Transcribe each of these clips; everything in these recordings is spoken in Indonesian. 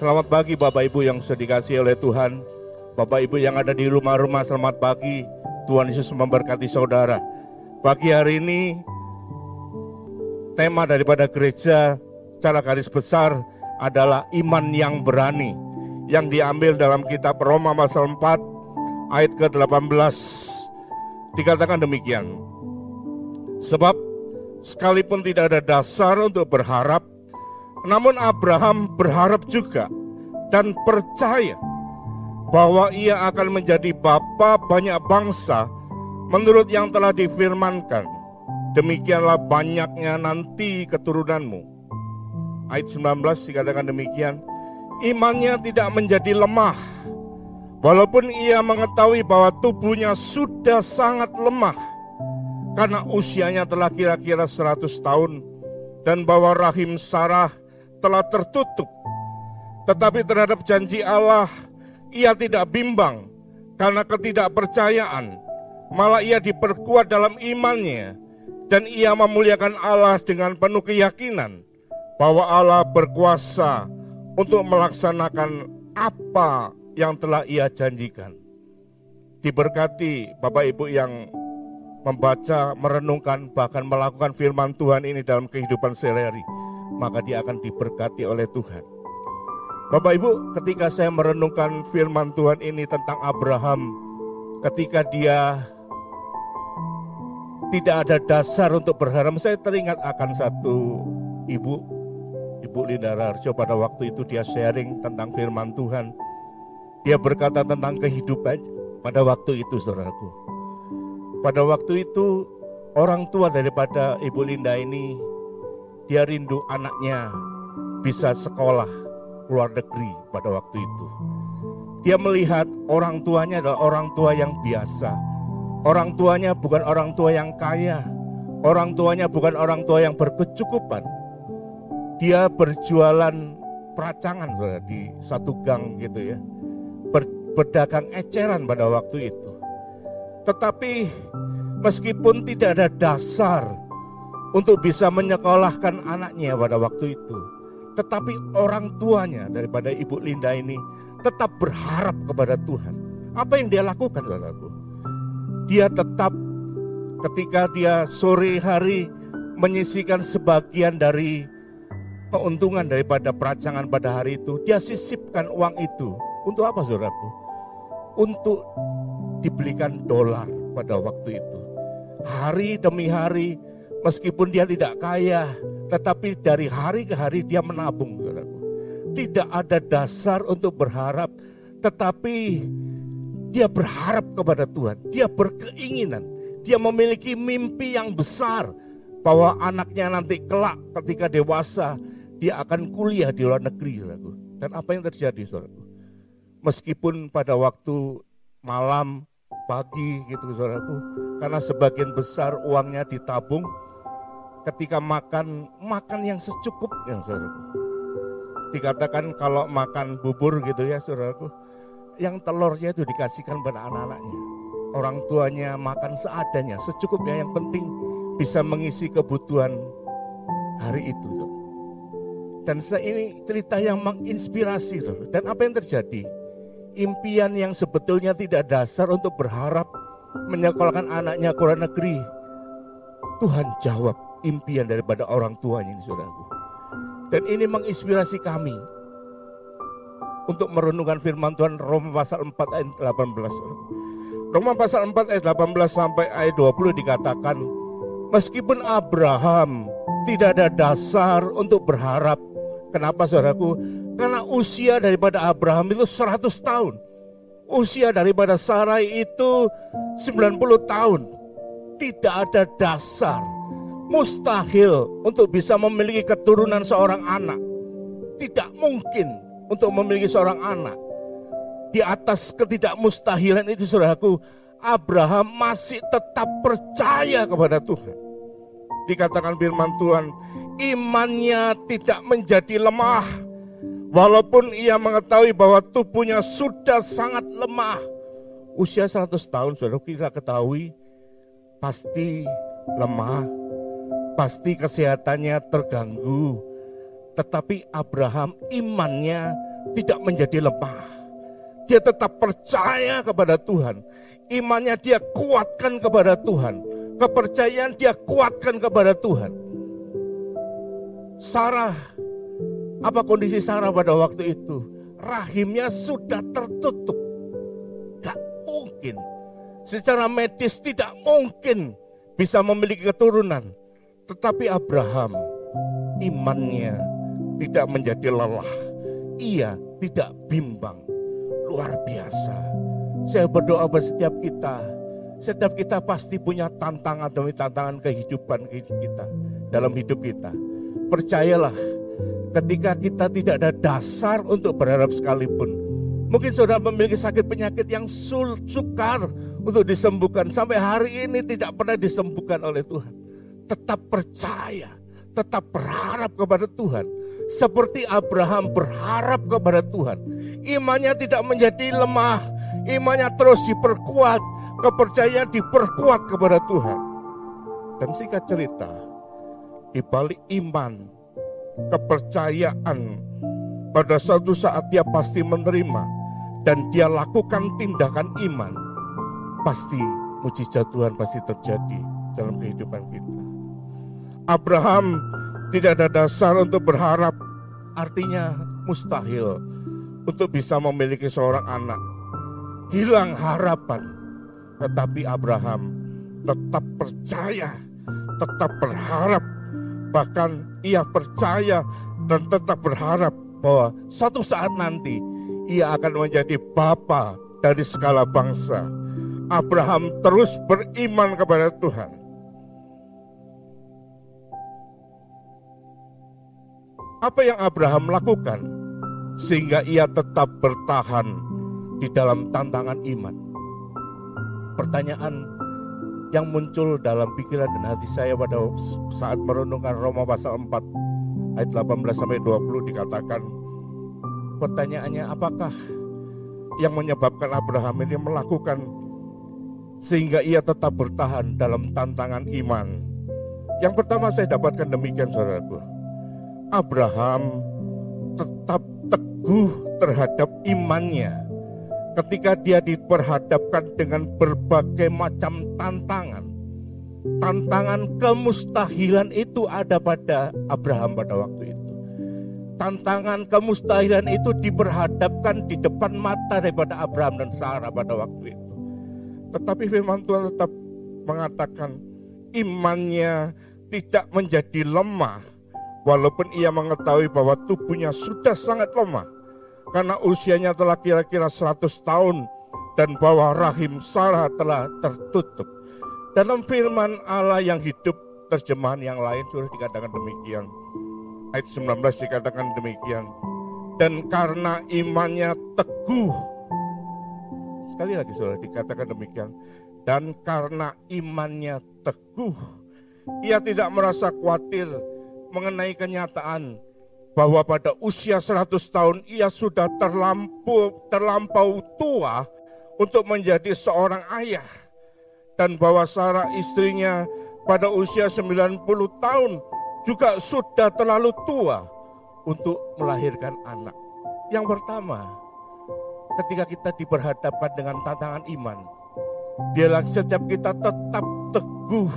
Selamat pagi Bapak Ibu yang sudah dikasih oleh Tuhan. Bapak Ibu yang ada di rumah-rumah selamat pagi. Tuhan Yesus memberkati saudara. Pagi hari ini tema daripada gereja secara garis besar adalah iman yang berani yang diambil dalam kitab Roma pasal 4 ayat ke-18 dikatakan demikian. Sebab sekalipun tidak ada dasar untuk berharap, namun Abraham berharap juga dan percaya bahwa ia akan menjadi bapa banyak bangsa menurut yang telah difirmankan. Demikianlah banyaknya nanti keturunanmu. Ayat 19 dikatakan demikian. Imannya tidak menjadi lemah. Walaupun ia mengetahui bahwa tubuhnya sudah sangat lemah. Karena usianya telah kira-kira 100 tahun. Dan bahwa rahim Sarah telah tertutup. Tetapi terhadap janji Allah ia tidak bimbang karena ketidakpercayaan, malah ia diperkuat dalam imannya dan ia memuliakan Allah dengan penuh keyakinan bahwa Allah berkuasa untuk melaksanakan apa yang telah ia janjikan. Diberkati Bapak Ibu yang membaca, merenungkan, bahkan melakukan firman Tuhan ini dalam kehidupan sehari-hari, maka dia akan diberkati oleh Tuhan. Bapak Ibu, ketika saya merenungkan firman Tuhan ini tentang Abraham, ketika dia tidak ada dasar untuk berharap, saya teringat akan satu ibu, Ibu Linda Rarjo pada waktu itu dia sharing tentang firman Tuhan. Dia berkata tentang kehidupan pada waktu itu, saudaraku. Pada waktu itu orang tua daripada Ibu Linda ini, dia rindu anaknya bisa sekolah luar negeri pada waktu itu. Dia melihat orang tuanya adalah orang tua yang biasa. Orang tuanya bukan orang tua yang kaya. Orang tuanya bukan orang tua yang berkecukupan. Dia berjualan peracangan di satu gang gitu ya. Ber, berdagang eceran pada waktu itu. Tetapi meskipun tidak ada dasar untuk bisa menyekolahkan anaknya pada waktu itu, tetapi orang tuanya daripada Ibu Linda ini tetap berharap kepada Tuhan. Apa yang dia lakukan saudaraku? Dia tetap ketika dia sore hari menyisikan sebagian dari keuntungan daripada perancangan pada hari itu, dia sisipkan uang itu. Untuk apa saudaraku? Untuk dibelikan dolar pada waktu itu. Hari demi hari, meskipun dia tidak kaya, tetapi dari hari ke hari dia menabung. Tidak ada dasar untuk berharap, tetapi dia berharap kepada Tuhan. Dia berkeinginan, dia memiliki mimpi yang besar bahwa anaknya nanti kelak ketika dewasa dia akan kuliah di luar negeri. Dan apa yang terjadi? Meskipun pada waktu malam, pagi gitu, karena sebagian besar uangnya ditabung, ketika makan makan yang secukupnya saudaraku. Dikatakan kalau makan bubur gitu ya saudaraku, yang telurnya itu dikasihkan pada anak-anaknya. Orang tuanya makan seadanya, secukupnya yang penting bisa mengisi kebutuhan hari itu. Dan ini cerita yang menginspirasi. Dan apa yang terjadi? Impian yang sebetulnya tidak dasar untuk berharap menyekolahkan anaknya ke luar negeri. Tuhan jawab impian daripada orang tuanya ini saudaraku. Dan ini menginspirasi kami untuk merenungkan firman Tuhan Roma pasal 4 ayat 18. Roma pasal 4 ayat 18 sampai ayat 20 dikatakan, meskipun Abraham tidak ada dasar untuk berharap. Kenapa saudaraku? Karena usia daripada Abraham itu 100 tahun. Usia daripada Sarai itu 90 tahun. Tidak ada dasar mustahil untuk bisa memiliki keturunan seorang anak. Tidak mungkin untuk memiliki seorang anak. Di atas ketidakmustahilan itu saudaraku, Abraham masih tetap percaya kepada Tuhan. Dikatakan firman Tuhan, imannya tidak menjadi lemah. Walaupun ia mengetahui bahwa tubuhnya sudah sangat lemah. Usia 100 tahun, saudara kita ketahui, pasti lemah, pasti kesehatannya terganggu. Tetapi Abraham imannya tidak menjadi lemah. Dia tetap percaya kepada Tuhan. Imannya dia kuatkan kepada Tuhan. Kepercayaan dia kuatkan kepada Tuhan. Sarah, apa kondisi Sarah pada waktu itu? Rahimnya sudah tertutup. Gak mungkin. Secara medis tidak mungkin bisa memiliki keturunan. Tetapi Abraham, imannya tidak menjadi lelah. Ia tidak bimbang. Luar biasa. Saya berdoa buat setiap kita. Setiap kita pasti punya tantangan demi tantangan kehidupan kita dalam hidup kita. Percayalah, ketika kita tidak ada dasar untuk berharap sekalipun. Mungkin saudara memiliki sakit penyakit yang sul, sukar untuk disembuhkan. Sampai hari ini tidak pernah disembuhkan oleh Tuhan. Tetap percaya, tetap berharap kepada Tuhan seperti Abraham berharap kepada Tuhan. Imannya tidak menjadi lemah, imannya terus diperkuat, kepercayaan diperkuat kepada Tuhan. Dan singkat cerita, di balik iman, kepercayaan, pada suatu saat dia pasti menerima dan dia lakukan tindakan iman, pasti mujizat Tuhan pasti terjadi dalam kehidupan kita. Abraham tidak ada dasar untuk berharap, artinya mustahil untuk bisa memiliki seorang anak. Hilang harapan, tetapi Abraham tetap percaya, tetap berharap, bahkan ia percaya dan tetap berharap bahwa suatu saat nanti ia akan menjadi bapa dari segala bangsa. Abraham terus beriman kepada Tuhan. Apa yang Abraham lakukan sehingga ia tetap bertahan di dalam tantangan iman? Pertanyaan yang muncul dalam pikiran dan hati saya pada saat merenungkan Roma pasal 4 ayat 18 sampai 20 dikatakan pertanyaannya apakah yang menyebabkan Abraham ini melakukan sehingga ia tetap bertahan dalam tantangan iman. Yang pertama saya dapatkan demikian saudaraku. Abraham tetap teguh terhadap imannya ketika dia diperhadapkan dengan berbagai macam tantangan. Tantangan kemustahilan itu ada pada Abraham pada waktu itu. Tantangan kemustahilan itu diperhadapkan di depan mata daripada Abraham dan Sarah pada waktu itu. Tetapi firman Tuhan tetap mengatakan imannya tidak menjadi lemah Walaupun ia mengetahui bahwa tubuhnya sudah sangat lemah karena usianya telah kira-kira 100 tahun dan bahwa rahim Sarah telah tertutup. Dalam firman Allah yang hidup terjemahan yang lain sudah dikatakan demikian. Ayat 19 dikatakan demikian. Dan karena imannya teguh. Sekali lagi sudah dikatakan demikian. Dan karena imannya teguh. Ia tidak merasa khawatir mengenai kenyataan bahwa pada usia 100 tahun ia sudah terlampau, terlampau tua untuk menjadi seorang ayah. Dan bahwa Sarah istrinya pada usia 90 tahun juga sudah terlalu tua untuk melahirkan anak. Yang pertama, ketika kita diperhadapkan dengan tantangan iman, biarlah setiap kita tetap teguh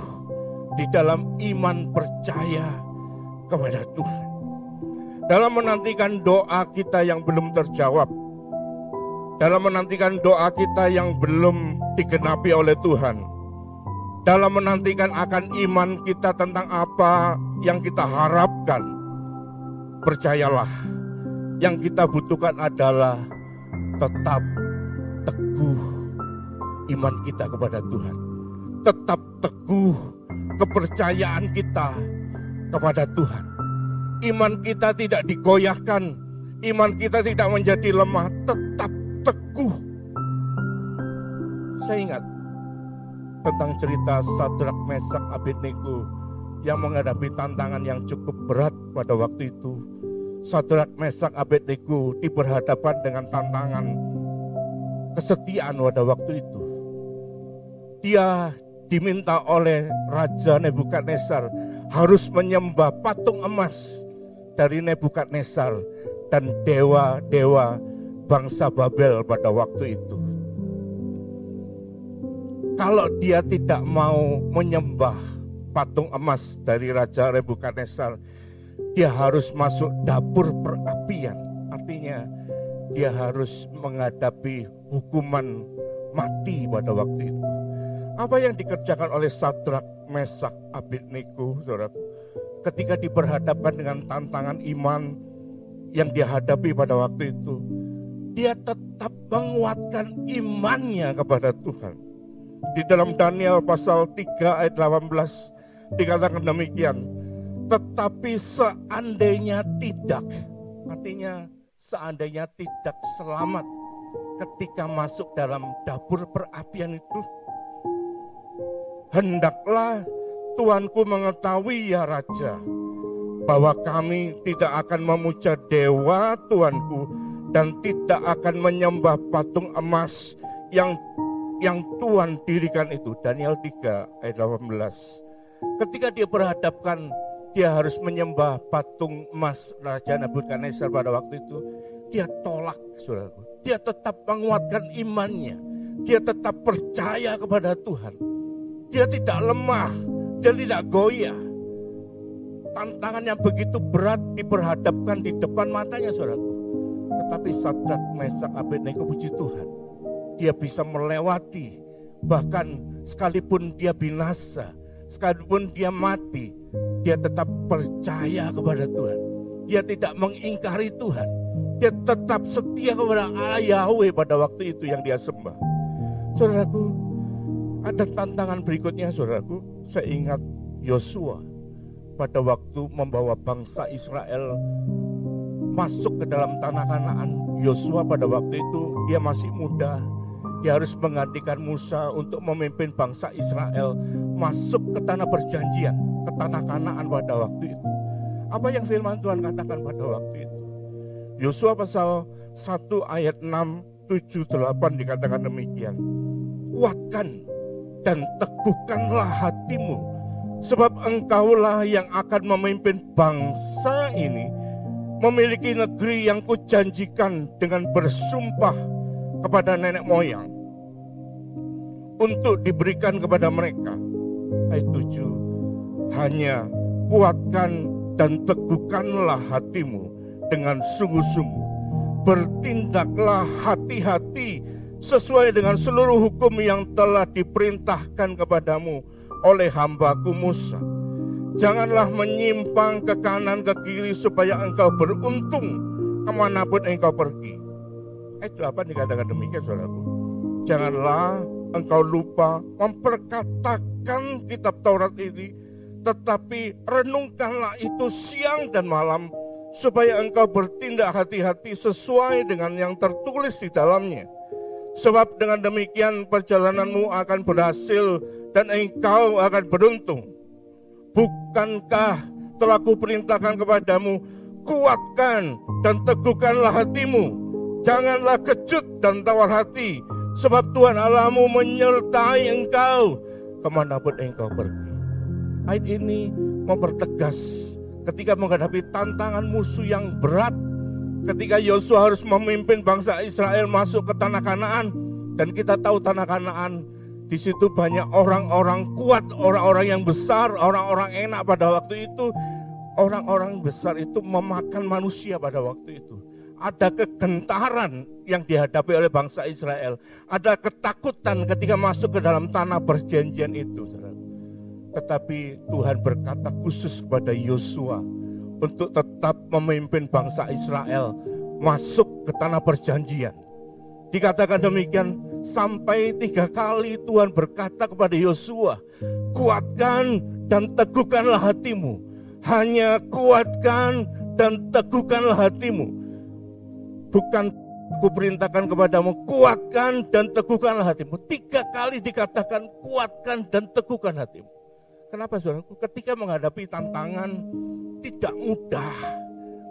di dalam iman percaya kepada Tuhan. Dalam menantikan doa kita yang belum terjawab, dalam menantikan doa kita yang belum digenapi oleh Tuhan, dalam menantikan akan iman kita tentang apa yang kita harapkan, percayalah, yang kita butuhkan adalah tetap teguh iman kita kepada Tuhan, tetap teguh kepercayaan kita kepada Tuhan. Iman kita tidak digoyahkan, iman kita tidak menjadi lemah, tetap teguh. Saya ingat tentang cerita Sadrak Mesak Abednego yang menghadapi tantangan yang cukup berat pada waktu itu. Sadrak Mesak Abednego diperhadapkan dengan tantangan kesetiaan pada waktu itu. Dia diminta oleh Raja Nebukadnezar harus menyembah patung emas dari Nebukadnezar dan dewa-dewa bangsa Babel pada waktu itu. Kalau dia tidak mau menyembah patung emas dari Raja Nebukadnezar, dia harus masuk dapur perapian. Artinya dia harus menghadapi hukuman mati pada waktu itu. Apa yang dikerjakan oleh Sadrak, Mesak, Abednego, saudaraku, ketika diperhadapkan dengan tantangan iman yang dia hadapi pada waktu itu, dia tetap menguatkan imannya kepada Tuhan. Di dalam Daniel pasal 3 ayat 18 dikatakan demikian, tetapi seandainya tidak, artinya seandainya tidak selamat ketika masuk dalam dapur perapian itu, Hendaklah Tuanku mengetahui ya Raja, bahwa kami tidak akan memuja dewa Tuanku dan tidak akan menyembah patung emas yang yang Tuhan dirikan itu. Daniel 3 ayat 18. Ketika dia berhadapkan dia harus menyembah patung emas Raja Nebukadnezar pada waktu itu, dia tolak saudaraku. Dia tetap menguatkan imannya. Dia tetap percaya kepada Tuhan dia tidak lemah, dia tidak goyah. Tantangan yang begitu berat diperhadapkan di depan matanya saudaraku. Tetapi Sadrak, Mesak, Abednego puji Tuhan. Dia bisa melewati. Bahkan sekalipun dia binasa, sekalipun dia mati, dia tetap percaya kepada Tuhan. Dia tidak mengingkari Tuhan. Dia tetap setia kepada Allah Yahweh pada waktu itu yang dia sembah. Saudaraku, ada tantangan berikutnya saudaraku, saya ingat Yosua pada waktu membawa bangsa Israel masuk ke dalam tanah Kanaan. Yosua pada waktu itu dia masih muda. Dia harus menggantikan Musa untuk memimpin bangsa Israel masuk ke tanah perjanjian, ke tanah Kanaan pada waktu itu. Apa yang firman Tuhan katakan pada waktu itu? Yosua pasal 1 ayat 6, 7, 8 dikatakan demikian. Kuatkan dan teguhkanlah hatimu sebab engkaulah yang akan memimpin bangsa ini memiliki negeri yang kujanjikan dengan bersumpah kepada nenek moyang untuk diberikan kepada mereka. Ayat 7. Hanya kuatkan dan teguhkanlah hatimu dengan sungguh-sungguh. Bertindaklah hati-hati sesuai dengan seluruh hukum yang telah diperintahkan kepadamu oleh hambaku Musa. Janganlah menyimpang ke kanan ke kiri supaya engkau beruntung ke mana pun engkau pergi. Ayat 8 dikatakan demikian saudaraku. Janganlah engkau lupa memperkatakan kitab Taurat ini, tetapi renungkanlah itu siang dan malam supaya engkau bertindak hati-hati sesuai dengan yang tertulis di dalamnya Sebab dengan demikian perjalananmu akan berhasil dan engkau akan beruntung. Bukankah telah kuperintahkan kepadamu, kuatkan dan teguhkanlah hatimu. Janganlah kejut dan tawar hati, sebab Tuhan Allahmu menyertai engkau ke mana pun engkau pergi. Ayat ini mempertegas ketika menghadapi tantangan musuh yang berat ketika Yosua harus memimpin bangsa Israel masuk ke tanah Kanaan dan kita tahu tanah Kanaan di situ banyak orang-orang kuat, orang-orang yang besar, orang-orang enak pada waktu itu. Orang-orang besar itu memakan manusia pada waktu itu. Ada kegentaran yang dihadapi oleh bangsa Israel. Ada ketakutan ketika masuk ke dalam tanah perjanjian itu. Tetapi Tuhan berkata khusus kepada Yosua untuk tetap memimpin bangsa Israel masuk ke tanah perjanjian. Dikatakan demikian sampai tiga kali Tuhan berkata kepada Yosua, kuatkan dan teguhkanlah hatimu. Hanya kuatkan dan teguhkanlah hatimu. Bukan aku perintahkan kepadamu, kuatkan dan teguhkanlah hatimu. Tiga kali dikatakan kuatkan dan teguhkan hatimu. Kenapa saudaraku? Ketika menghadapi tantangan tidak mudah,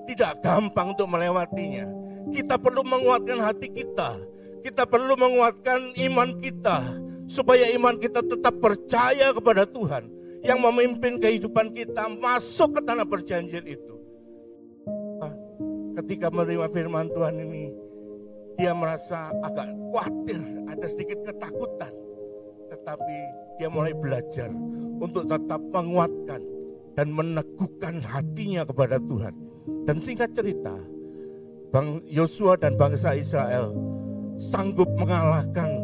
tidak gampang untuk melewatinya. Kita perlu menguatkan hati kita. Kita perlu menguatkan iman kita supaya iman kita tetap percaya kepada Tuhan yang memimpin kehidupan kita masuk ke tanah perjanjian itu. ketika menerima firman Tuhan ini, dia merasa agak khawatir, ada sedikit ketakutan. Tetapi dia mulai belajar untuk tetap menguatkan dan meneguhkan hatinya kepada Tuhan. Dan singkat cerita, Bang Yosua dan bangsa Israel sanggup mengalahkan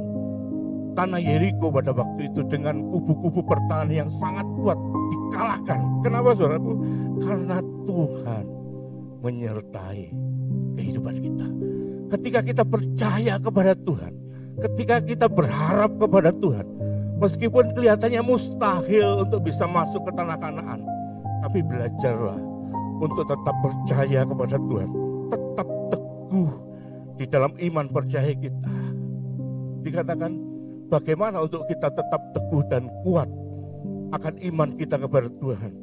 tanah Yeriko pada waktu itu dengan kubu-kubu pertahanan yang sangat kuat dikalahkan. Kenapa saudaraku? Karena Tuhan menyertai kehidupan kita. Ketika kita percaya kepada Tuhan, ketika kita berharap kepada Tuhan, meskipun kelihatannya mustahil untuk bisa masuk ke tanah Kanaan, tapi belajarlah untuk tetap percaya kepada Tuhan, tetap teguh di dalam iman percaya kita. Dikatakan bagaimana untuk kita tetap teguh dan kuat akan iman kita kepada Tuhan.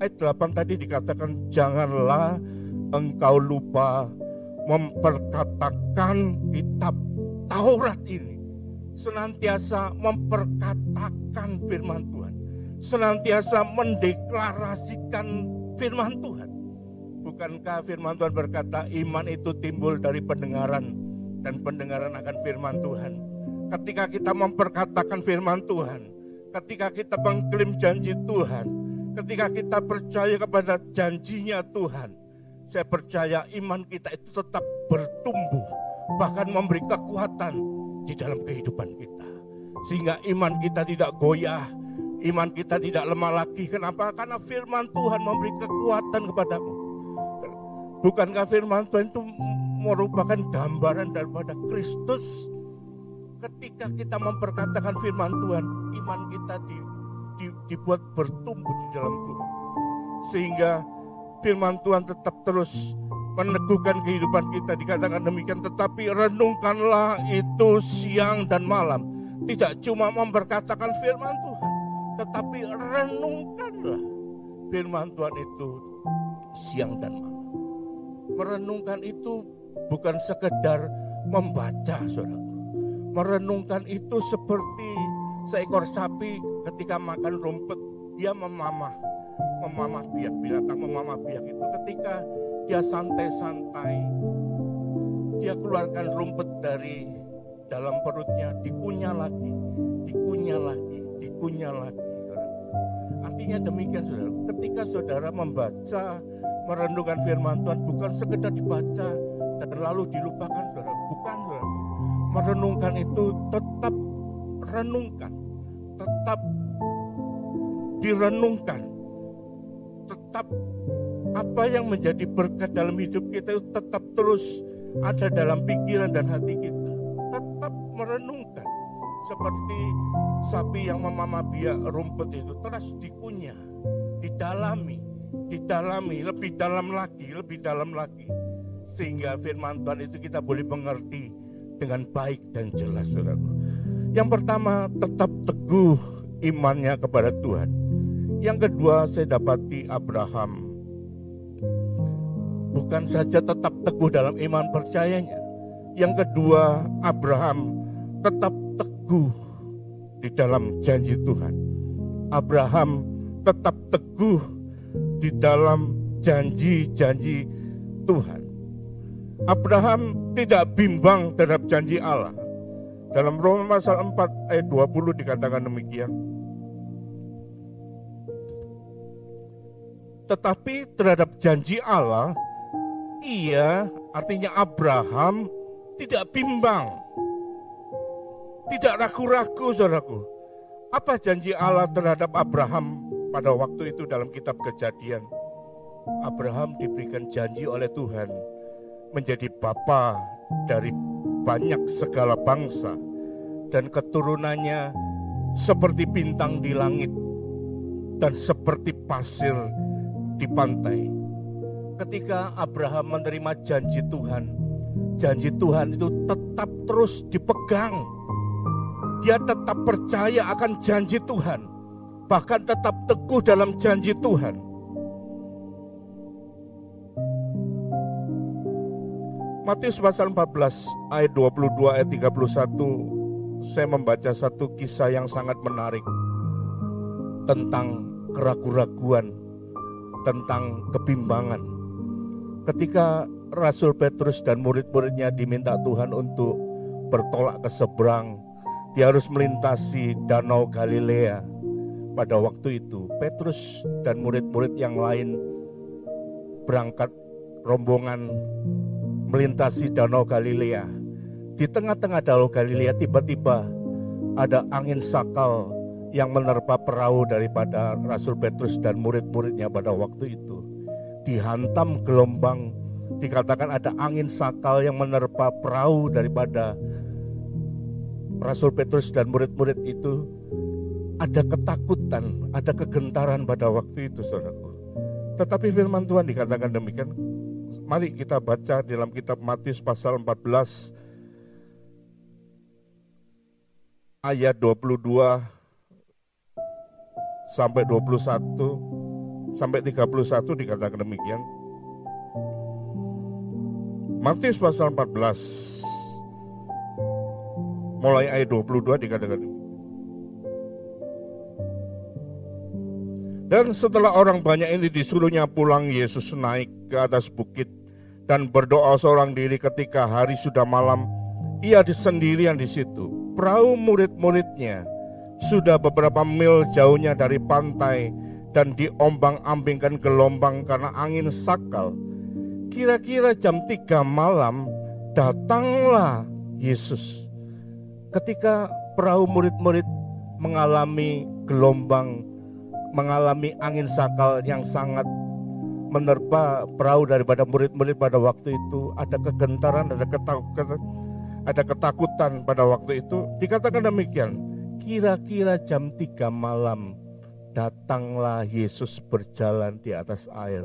Ayat 8 tadi dikatakan janganlah engkau lupa memperkatakan kitab Taurat ini. Senantiasa memperkatakan firman Tuhan. Senantiasa mendeklarasikan firman Tuhan. Bukankah firman Tuhan berkata iman itu timbul dari pendengaran dan pendengaran akan firman Tuhan. Ketika kita memperkatakan firman Tuhan, ketika kita mengklaim janji Tuhan, ketika kita percaya kepada janjinya Tuhan, saya percaya iman kita itu tetap bertumbuh, bahkan memberi kekuatan di dalam kehidupan kita. Sehingga iman kita tidak goyah, iman kita tidak lemah lagi. Kenapa? Karena firman Tuhan memberi kekuatan kepadamu. Bukankah firman Tuhan itu merupakan gambaran daripada Kristus? Ketika kita memperkatakan firman Tuhan, iman kita di, di, dibuat bertumbuh di dalam Tuhan. Sehingga firman Tuhan tetap terus meneguhkan kehidupan kita dikatakan demikian tetapi renungkanlah itu siang dan malam tidak cuma memperkatakan firman Tuhan tetapi renungkanlah firman Tuhan itu siang dan malam. Merenungkan itu bukan sekedar membaca saudara. Merenungkan itu seperti seekor sapi ketika makan rumput dia memamah memamah biak, binatang memamah biak itu. Ketika dia santai-santai, dia keluarkan rumput dari dalam perutnya, dikunyah lagi, dikunyah lagi, dikunyah lagi. Artinya demikian saudara, ketika saudara membaca, merenungkan firman Tuhan bukan sekedar dibaca dan lalu dilupakan saudara, bukan saudara. Merenungkan itu tetap renungkan, tetap direnungkan tetap apa yang menjadi berkat dalam hidup kita itu tetap terus ada dalam pikiran dan hati kita. Tetap merenungkan seperti sapi yang memamah biak rumput itu terus dikunyah, didalami, didalami lebih dalam lagi, lebih dalam lagi. Sehingga firman Tuhan itu kita boleh mengerti dengan baik dan jelas saudara. Yang pertama tetap teguh imannya kepada Tuhan. Yang kedua saya dapati Abraham bukan saja tetap teguh dalam iman percayanya. Yang kedua Abraham tetap teguh di dalam janji Tuhan. Abraham tetap teguh di dalam janji-janji Tuhan. Abraham tidak bimbang terhadap janji Allah. Dalam Roma pasal 4 ayat 20 dikatakan demikian. Tetapi terhadap janji Allah, ia artinya Abraham tidak bimbang. Tidak ragu-ragu saudaraku. Apa janji Allah terhadap Abraham pada waktu itu dalam kitab kejadian? Abraham diberikan janji oleh Tuhan menjadi bapa dari banyak segala bangsa dan keturunannya seperti bintang di langit dan seperti pasir di pantai. Ketika Abraham menerima janji Tuhan, janji Tuhan itu tetap terus dipegang. Dia tetap percaya akan janji Tuhan, bahkan tetap teguh dalam janji Tuhan. Matius pasal 14 ayat 22 ayat 31 saya membaca satu kisah yang sangat menarik tentang keraguan-raguan tentang kebimbangan. Ketika Rasul Petrus dan murid-muridnya diminta Tuhan untuk bertolak ke seberang. Dia harus melintasi Danau Galilea. Pada waktu itu, Petrus dan murid-murid yang lain berangkat rombongan melintasi Danau Galilea. Di tengah-tengah Danau Galilea tiba-tiba ada angin sakal yang menerpa perahu daripada Rasul Petrus dan murid-muridnya pada waktu itu. Dihantam gelombang, dikatakan ada angin sakal yang menerpa perahu daripada Rasul Petrus dan murid-murid itu. Ada ketakutan, ada kegentaran pada waktu itu, saudaraku. Tetapi firman Tuhan dikatakan demikian. Mari kita baca dalam kitab Matius pasal 14 ayat 22 sampai 21 sampai 31 dikatakan demikian. Matius pasal 14 mulai ayat 22 dikatakan Dan setelah orang banyak ini disuruhnya pulang, Yesus naik ke atas bukit dan berdoa seorang diri ketika hari sudah malam. Ia di sendirian di situ. Perahu murid-muridnya sudah beberapa mil jauhnya dari pantai dan diombang-ambingkan gelombang karena angin sakal. Kira-kira jam 3 malam datanglah Yesus. Ketika perahu murid-murid mengalami gelombang, mengalami angin sakal yang sangat menerpa perahu daripada murid-murid pada waktu itu, ada kegentaran, ada ketakutan, ada ketakutan pada waktu itu. Dikatakan demikian, Kira-kira jam 3 malam datanglah Yesus berjalan di atas air.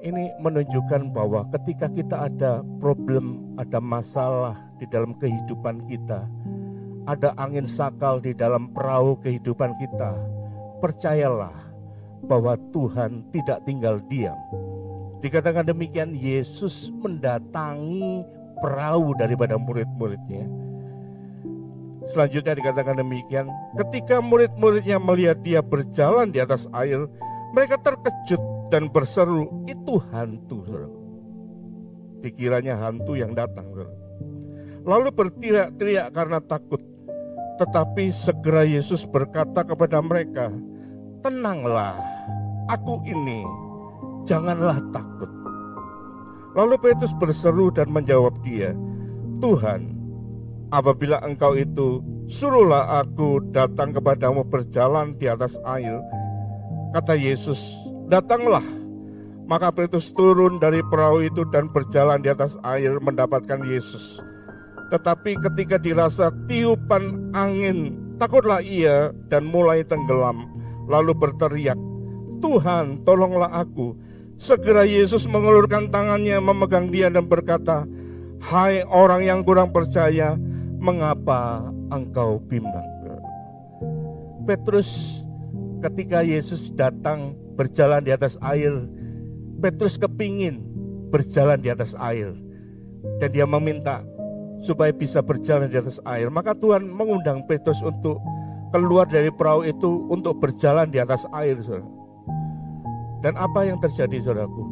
Ini menunjukkan bahwa ketika kita ada problem, ada masalah di dalam kehidupan kita, ada angin sakal di dalam perahu kehidupan kita, percayalah bahwa Tuhan tidak tinggal diam. Dikatakan demikian, Yesus mendatangi perahu daripada murid-muridnya Selanjutnya dikatakan demikian, ketika murid-muridnya melihat dia berjalan di atas air, mereka terkejut dan berseru, itu hantu. Dikiranya hantu yang datang. Lalu berteriak-teriak karena takut. Tetapi segera Yesus berkata kepada mereka, Tenanglah, aku ini, janganlah takut. Lalu Petrus berseru dan menjawab dia, Tuhan, apabila engkau itu suruhlah aku datang kepadamu berjalan di atas air. Kata Yesus, datanglah. Maka Petrus turun dari perahu itu dan berjalan di atas air mendapatkan Yesus. Tetapi ketika dirasa tiupan angin, takutlah ia dan mulai tenggelam. Lalu berteriak, Tuhan tolonglah aku. Segera Yesus mengulurkan tangannya memegang dia dan berkata, Hai orang yang kurang percaya, mengapa engkau bimbang? Petrus ketika Yesus datang berjalan di atas air, Petrus kepingin berjalan di atas air. Dan dia meminta supaya bisa berjalan di atas air. Maka Tuhan mengundang Petrus untuk keluar dari perahu itu untuk berjalan di atas air. Saudara. Dan apa yang terjadi saudaraku?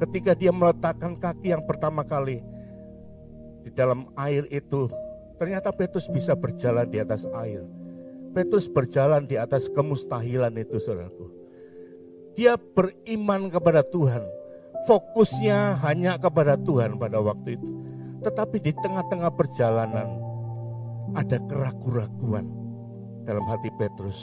Ketika dia meletakkan kaki yang pertama kali di dalam air itu, Ternyata Petrus bisa berjalan di atas air. Petrus berjalan di atas kemustahilan itu, saudaraku. Dia beriman kepada Tuhan. Fokusnya hanya kepada Tuhan pada waktu itu. Tetapi di tengah-tengah perjalanan ada keraguan-raguan dalam hati Petrus.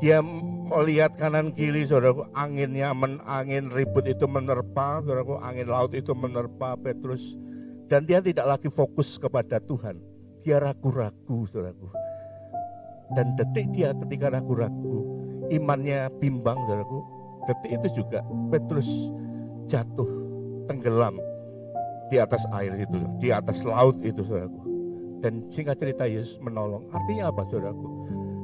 Dia melihat kanan kiri, saudaraku, anginnya, men, angin ribut itu menerpa, saudaraku, angin laut itu menerpa Petrus dan dia tidak lagi fokus kepada Tuhan. Dia ragu-ragu, saudaraku. Dan detik dia ketika ragu-ragu, imannya bimbang, saudaraku. Detik itu juga Petrus jatuh, tenggelam di atas air itu, di atas laut itu, saudaraku. Dan singkat cerita Yesus menolong. Artinya apa, saudaraku?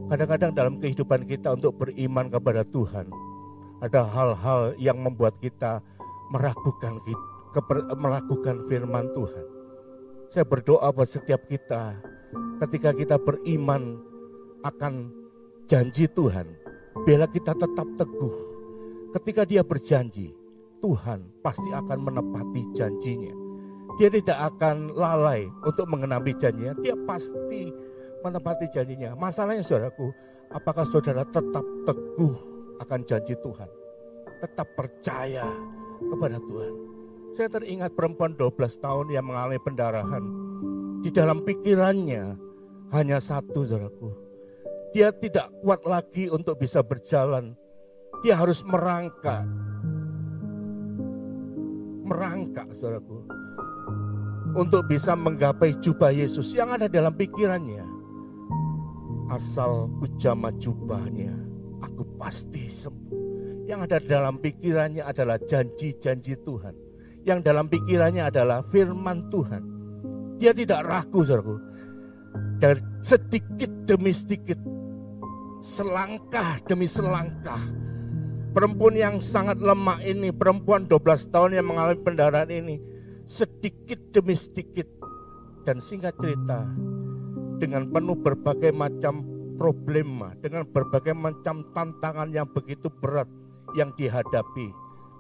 Kadang-kadang dalam kehidupan kita untuk beriman kepada Tuhan, ada hal-hal yang membuat kita meragukan melakukan firman Tuhan. Saya berdoa buat setiap kita, ketika kita beriman akan janji Tuhan, bila kita tetap teguh. Ketika dia berjanji, Tuhan pasti akan menepati janjinya. Dia tidak akan lalai untuk mengenapi janjinya. Dia pasti menepati janjinya. Masalahnya saudaraku, apakah saudara tetap teguh akan janji Tuhan? Tetap percaya kepada Tuhan. Saya teringat perempuan 12 tahun yang mengalami pendarahan. Di dalam pikirannya hanya satu saudaraku. Dia tidak kuat lagi untuk bisa berjalan. Dia harus merangkak. Merangkak saudaraku untuk bisa menggapai jubah Yesus yang ada dalam pikirannya. Asal kujama jubahnya, aku pasti sembuh. Yang ada dalam pikirannya adalah janji-janji Tuhan. Yang dalam pikirannya adalah firman Tuhan. Dia tidak ragu, saudaraku. Dan sedikit demi sedikit, selangkah demi selangkah, perempuan yang sangat lemah ini, perempuan 12 tahun yang mengalami pendarahan ini, sedikit demi sedikit. Dan singkat cerita, dengan penuh berbagai macam problema, dengan berbagai macam tantangan yang begitu berat yang dihadapi.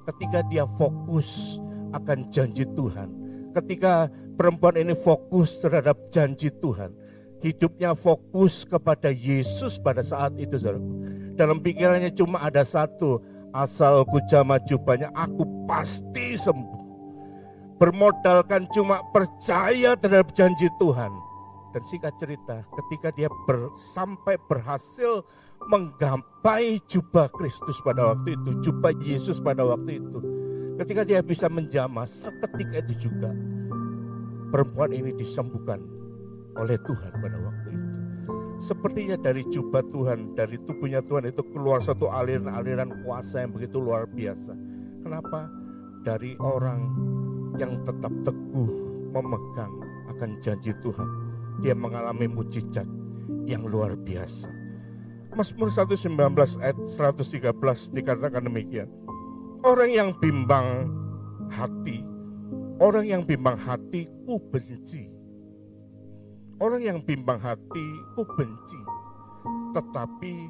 Ketika dia fokus akan janji Tuhan, ketika perempuan ini fokus terhadap janji Tuhan, hidupnya fokus kepada Yesus pada saat itu, saudaraku. Dalam pikirannya cuma ada satu, asal ku jama jubahnya, aku pasti sembuh bermodalkan cuma percaya terhadap janji Tuhan. Dan singkat cerita, ketika dia ber, sampai berhasil menggapai jubah Kristus pada waktu itu, jubah Yesus pada waktu itu, ketika dia bisa menjamah, seketika itu juga perempuan ini disembuhkan oleh Tuhan pada waktu itu. Sepertinya dari jubah Tuhan, dari tubuhnya Tuhan itu keluar satu aliran-aliran kuasa yang begitu luar biasa. Kenapa? Dari orang yang tetap teguh memegang akan janji Tuhan. Dia mengalami mujizat yang luar biasa. Mazmur 119 ayat 113 dikatakan demikian. Orang yang bimbang hati, orang yang bimbang hati ku benci. Orang yang bimbang hati ku benci, tetapi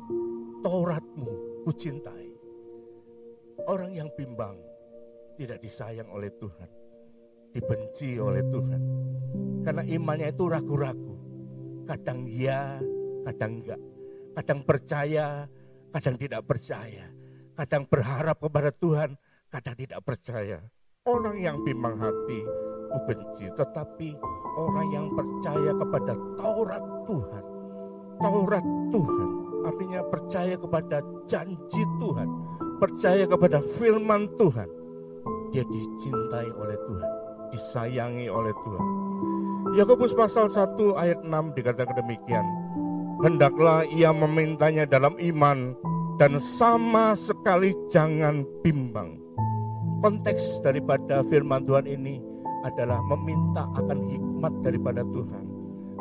Tauratmu ku cintai. Orang yang bimbang tidak disayang oleh Tuhan dibenci oleh Tuhan. Karena imannya itu ragu-ragu. Kadang ya, kadang enggak. Kadang percaya, kadang tidak percaya. Kadang berharap kepada Tuhan, kadang tidak percaya. Orang yang bimbang hati, ku benci. Tetapi orang yang percaya kepada Taurat Tuhan. Taurat Tuhan artinya percaya kepada janji Tuhan. Percaya kepada firman Tuhan. Dia dicintai oleh Tuhan disayangi oleh Tuhan. Yakobus pasal 1 ayat 6 dikatakan demikian. Hendaklah ia memintanya dalam iman dan sama sekali jangan bimbang. Konteks daripada firman Tuhan ini adalah meminta akan hikmat daripada Tuhan.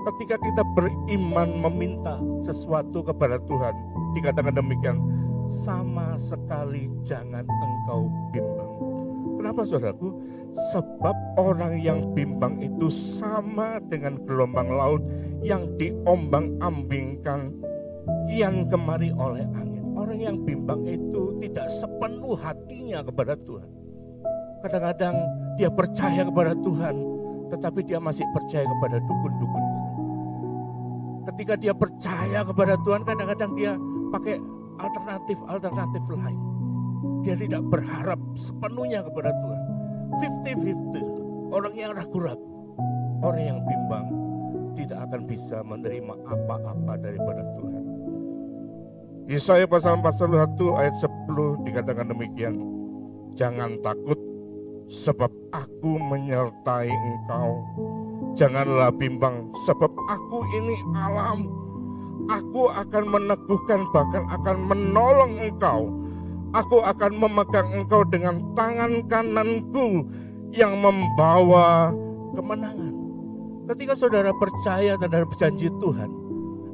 Ketika kita beriman meminta sesuatu kepada Tuhan, dikatakan demikian, sama sekali jangan engkau bimbang. Kenapa saudaraku? Sebab orang yang bimbang itu sama dengan gelombang laut yang diombang-ambingkan kian kemari oleh angin. Orang yang bimbang itu tidak sepenuh hatinya kepada Tuhan. Kadang-kadang dia percaya kepada Tuhan, tetapi dia masih percaya kepada dukun-dukun. Ketika dia percaya kepada Tuhan, kadang-kadang dia pakai alternatif-alternatif lain. Dia tidak berharap sepenuhnya kepada Tuhan. 50-50. Orang yang ragu-ragu, orang yang bimbang tidak akan bisa menerima apa-apa daripada Tuhan. Yesaya pasal 41 ayat 10 dikatakan demikian. Jangan takut sebab aku menyertai engkau. Janganlah bimbang sebab aku ini alam. Aku akan meneguhkan bahkan akan menolong engkau Aku akan memegang engkau dengan tangan kananku yang membawa kemenangan. Ketika saudara percaya terhadap janji Tuhan,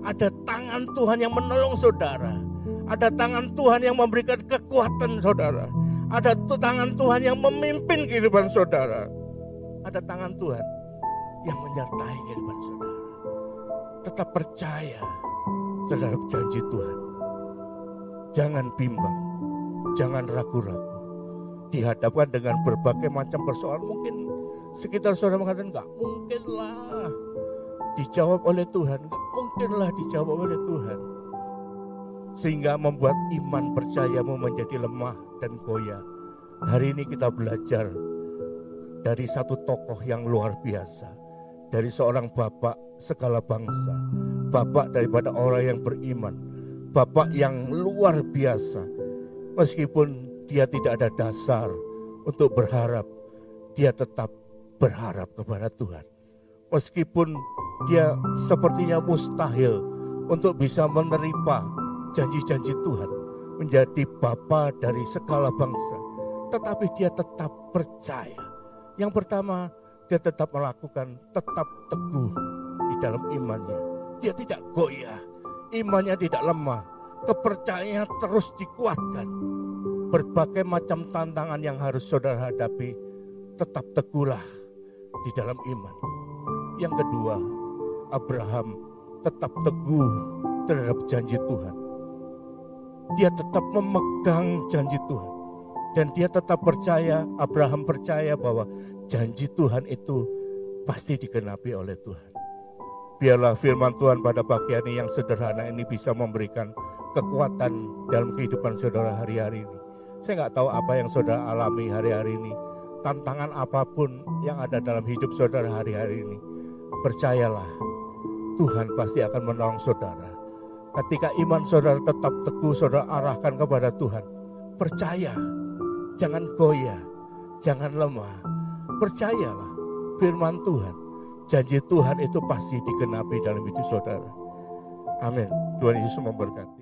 ada tangan Tuhan yang menolong saudara. Ada tangan Tuhan yang memberikan kekuatan saudara. Ada tangan Tuhan yang memimpin kehidupan saudara. Ada tangan Tuhan yang menyertai kehidupan saudara. Tetap percaya terhadap janji Tuhan. Jangan bimbang Jangan ragu-ragu. dihadapkan dengan berbagai macam persoalan. Mungkin sekitar saudara mengatakan nggak mungkin lah. Dijawab oleh Tuhan. Nggak mungkin lah dijawab oleh Tuhan. Sehingga membuat iman percayamu menjadi lemah dan goyah. Hari ini kita belajar dari satu tokoh yang luar biasa. Dari seorang bapak segala bangsa. Bapak daripada orang yang beriman. Bapak yang luar biasa meskipun dia tidak ada dasar untuk berharap, dia tetap berharap kepada Tuhan. Meskipun dia sepertinya mustahil untuk bisa menerima janji-janji Tuhan, menjadi bapa dari segala bangsa, tetapi dia tetap percaya. Yang pertama, dia tetap melakukan, tetap teguh di dalam imannya. Dia tidak goyah, imannya tidak lemah, kepercayaannya terus dikuatkan berbagai macam tantangan yang harus saudara hadapi, tetap teguhlah di dalam iman. Yang kedua, Abraham tetap teguh terhadap janji Tuhan. Dia tetap memegang janji Tuhan. Dan dia tetap percaya, Abraham percaya bahwa janji Tuhan itu pasti digenapi oleh Tuhan. Biarlah firman Tuhan pada pagi ini yang sederhana ini bisa memberikan kekuatan dalam kehidupan saudara hari-hari ini. Saya nggak tahu apa yang saudara alami hari-hari ini. Tantangan apa pun yang ada dalam hidup saudara hari-hari ini. Percayalah, Tuhan pasti akan menolong saudara. Ketika iman saudara tetap teguh, saudara arahkan kepada Tuhan. Percaya, jangan goyah, jangan lemah. Percayalah firman Tuhan. Janji Tuhan itu pasti digenapi dalam hidup saudara. Amin. Tuhan Yesus memberkati.